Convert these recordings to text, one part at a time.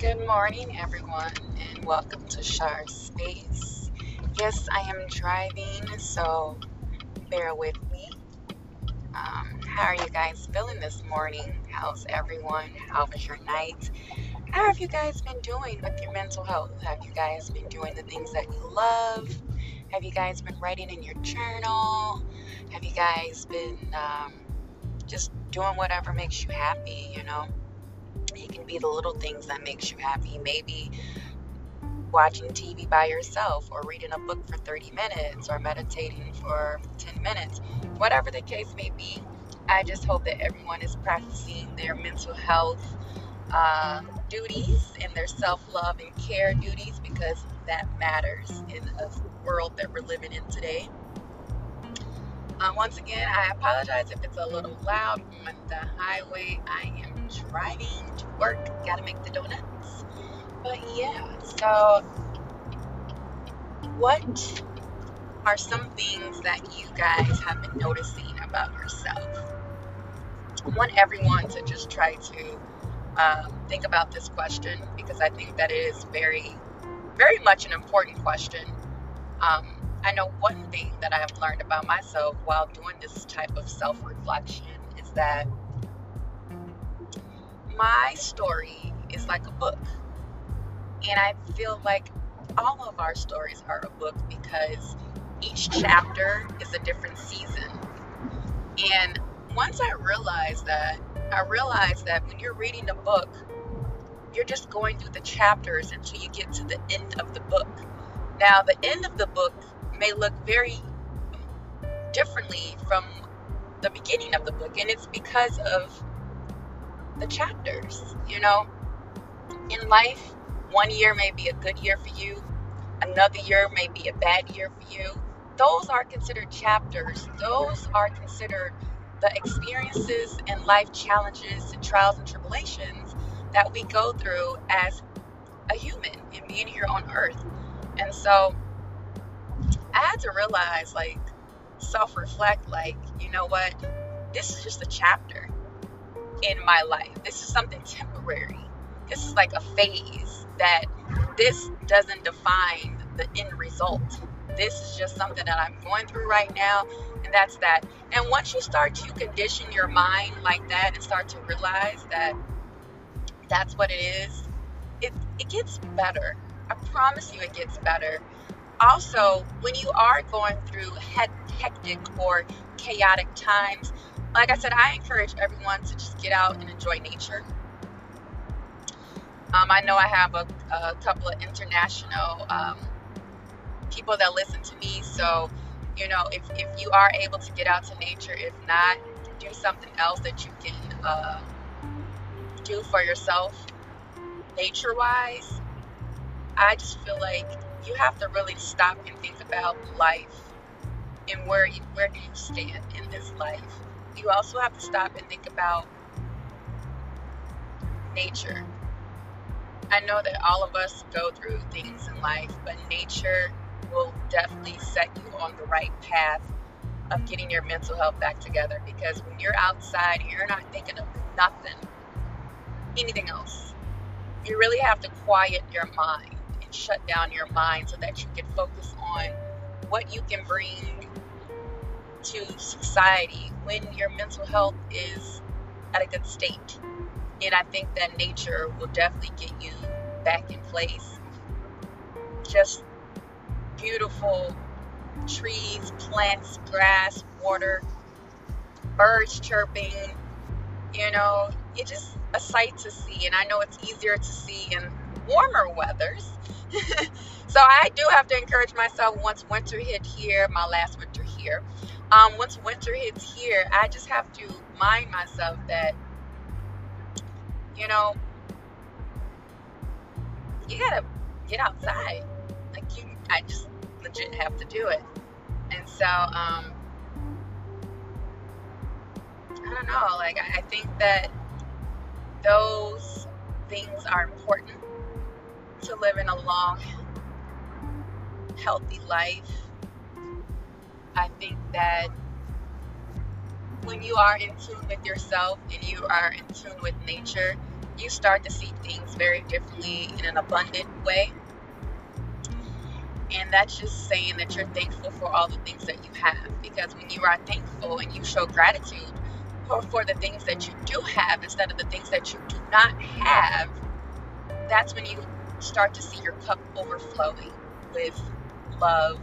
Good morning, everyone, and welcome to Shar Space. Yes, I am driving, so bear with me. Um, how are you guys feeling this morning? How's everyone? How was your night? How have you guys been doing with your mental health? Have you guys been doing the things that you love? Have you guys been writing in your journal? Have you guys been um, just doing whatever makes you happy, you know? It can be the little things that makes you happy. Maybe watching TV by yourself or reading a book for 30 minutes or meditating for 10 minutes. Whatever the case may be, I just hope that everyone is practicing their mental health uh, duties and their self love and care duties because that matters in a world that we're living in today. Um, once again, I apologize if it's a little loud on the highway. I am driving to work, gotta make the donuts. But yeah, so what are some things that you guys have been noticing about yourself? I want everyone to just try to um, think about this question because I think that it is very, very much an important question. Um, I know one thing that I have learned about myself while doing this type of self reflection is that my story is like a book. And I feel like all of our stories are a book because each chapter is a different season. And once I realized that, I realized that when you're reading a book, you're just going through the chapters until you get to the end of the book. Now, the end of the book may look very differently from the beginning of the book, and it's because of the chapters. You know, in life, one year may be a good year for you, another year may be a bad year for you. Those are considered chapters, those are considered the experiences and life challenges and trials and tribulations that we go through as a human and being here on earth. And so I had to realize, like, self reflect, like, you know what? This is just a chapter in my life. This is something temporary. This is like a phase that this doesn't define the end result. This is just something that I'm going through right now, and that's that. And once you start to condition your mind like that and start to realize that that's what it is, it, it gets better. I promise you, it gets better also, when you are going through hectic or chaotic times, like I said, I encourage everyone to just get out and enjoy nature. Um, I know I have a, a couple of international um, people that listen to me, so you know, if, if you are able to get out to nature, if not, do something else that you can uh, do for yourself nature wise. I just feel like you have to really stop and think about life and where you, where do you stand in this life. You also have to stop and think about nature. I know that all of us go through things in life, but nature will definitely set you on the right path of getting your mental health back together because when you're outside, you're not thinking of nothing, anything else. You really have to quiet your mind and shut down your mind so that you can focus on what you can bring to society when your mental health is at a good state. And I think that nature will definitely get you back in place. Just beautiful trees, plants, grass, water, birds chirping. You know, it's just a sight to see. And I know it's easier to see in warmer weathers so I do have to encourage myself once winter hit here, my last winter here. Um, once winter hits here, I just have to mind myself that, you know, you gotta get outside. Like you, I just legit have to do it. And so, um, I don't know. Like I, I think that those things are important to living a long, healthy life. I think that when you are in tune with yourself and you are in tune with nature, you start to see things very differently in an abundant way. And that's just saying that you're thankful for all the things that you have. Because when you are thankful and you show gratitude for, for the things that you do have instead of the things that you do not have, that's when you start to see your cup overflowing with love,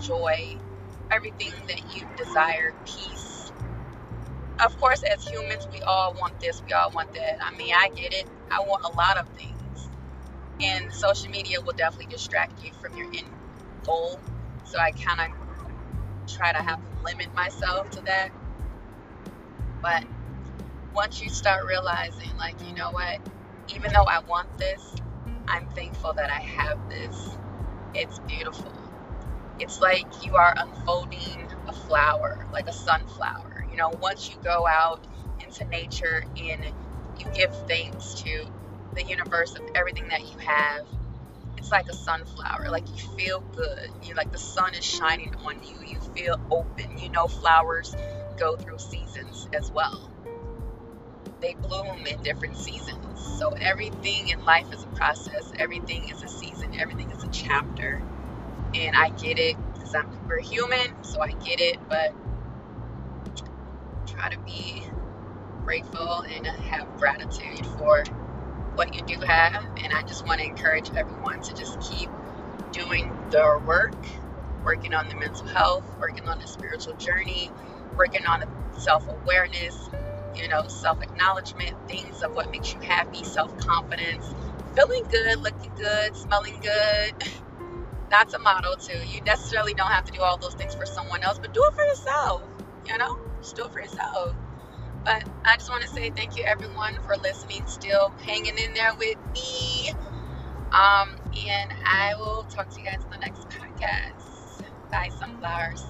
joy, everything that you desire, peace. Of course, as humans, we all want this, we all want that. I mean, I get it. I want a lot of things. And social media will definitely distract you from your end goal. So I kind of try to have to limit myself to that. But once you start realizing, like, you know what, even though I want this, I'm thankful that I have this. It's beautiful. It's like you are unfolding a flower, like a sunflower. You know, once you go out into nature and you give thanks to the universe of everything that you have, it's like a sunflower. Like you feel good. You like the sun is shining on you. You feel open. You know, flowers go through seasons as well. They bloom in different seasons. So everything in life is a process. Everything is a season. Everything is a chapter. And I get it because I'm we're human, so I get it. But try to be grateful and have gratitude for what you do have. And I just want to encourage everyone to just keep doing their work, working on the mental health, working on the spiritual journey, working on self awareness, you know, self acknowledgement, things of what makes you happy, self confidence, feeling good, looking good, smelling good. That's a motto too. You necessarily don't have to do all those things for someone else, but do it for yourself. You know, just do it for yourself. But I just want to say thank you everyone for listening, still hanging in there with me. Um, and I will talk to you guys in the next podcast. Bye, sunflowers.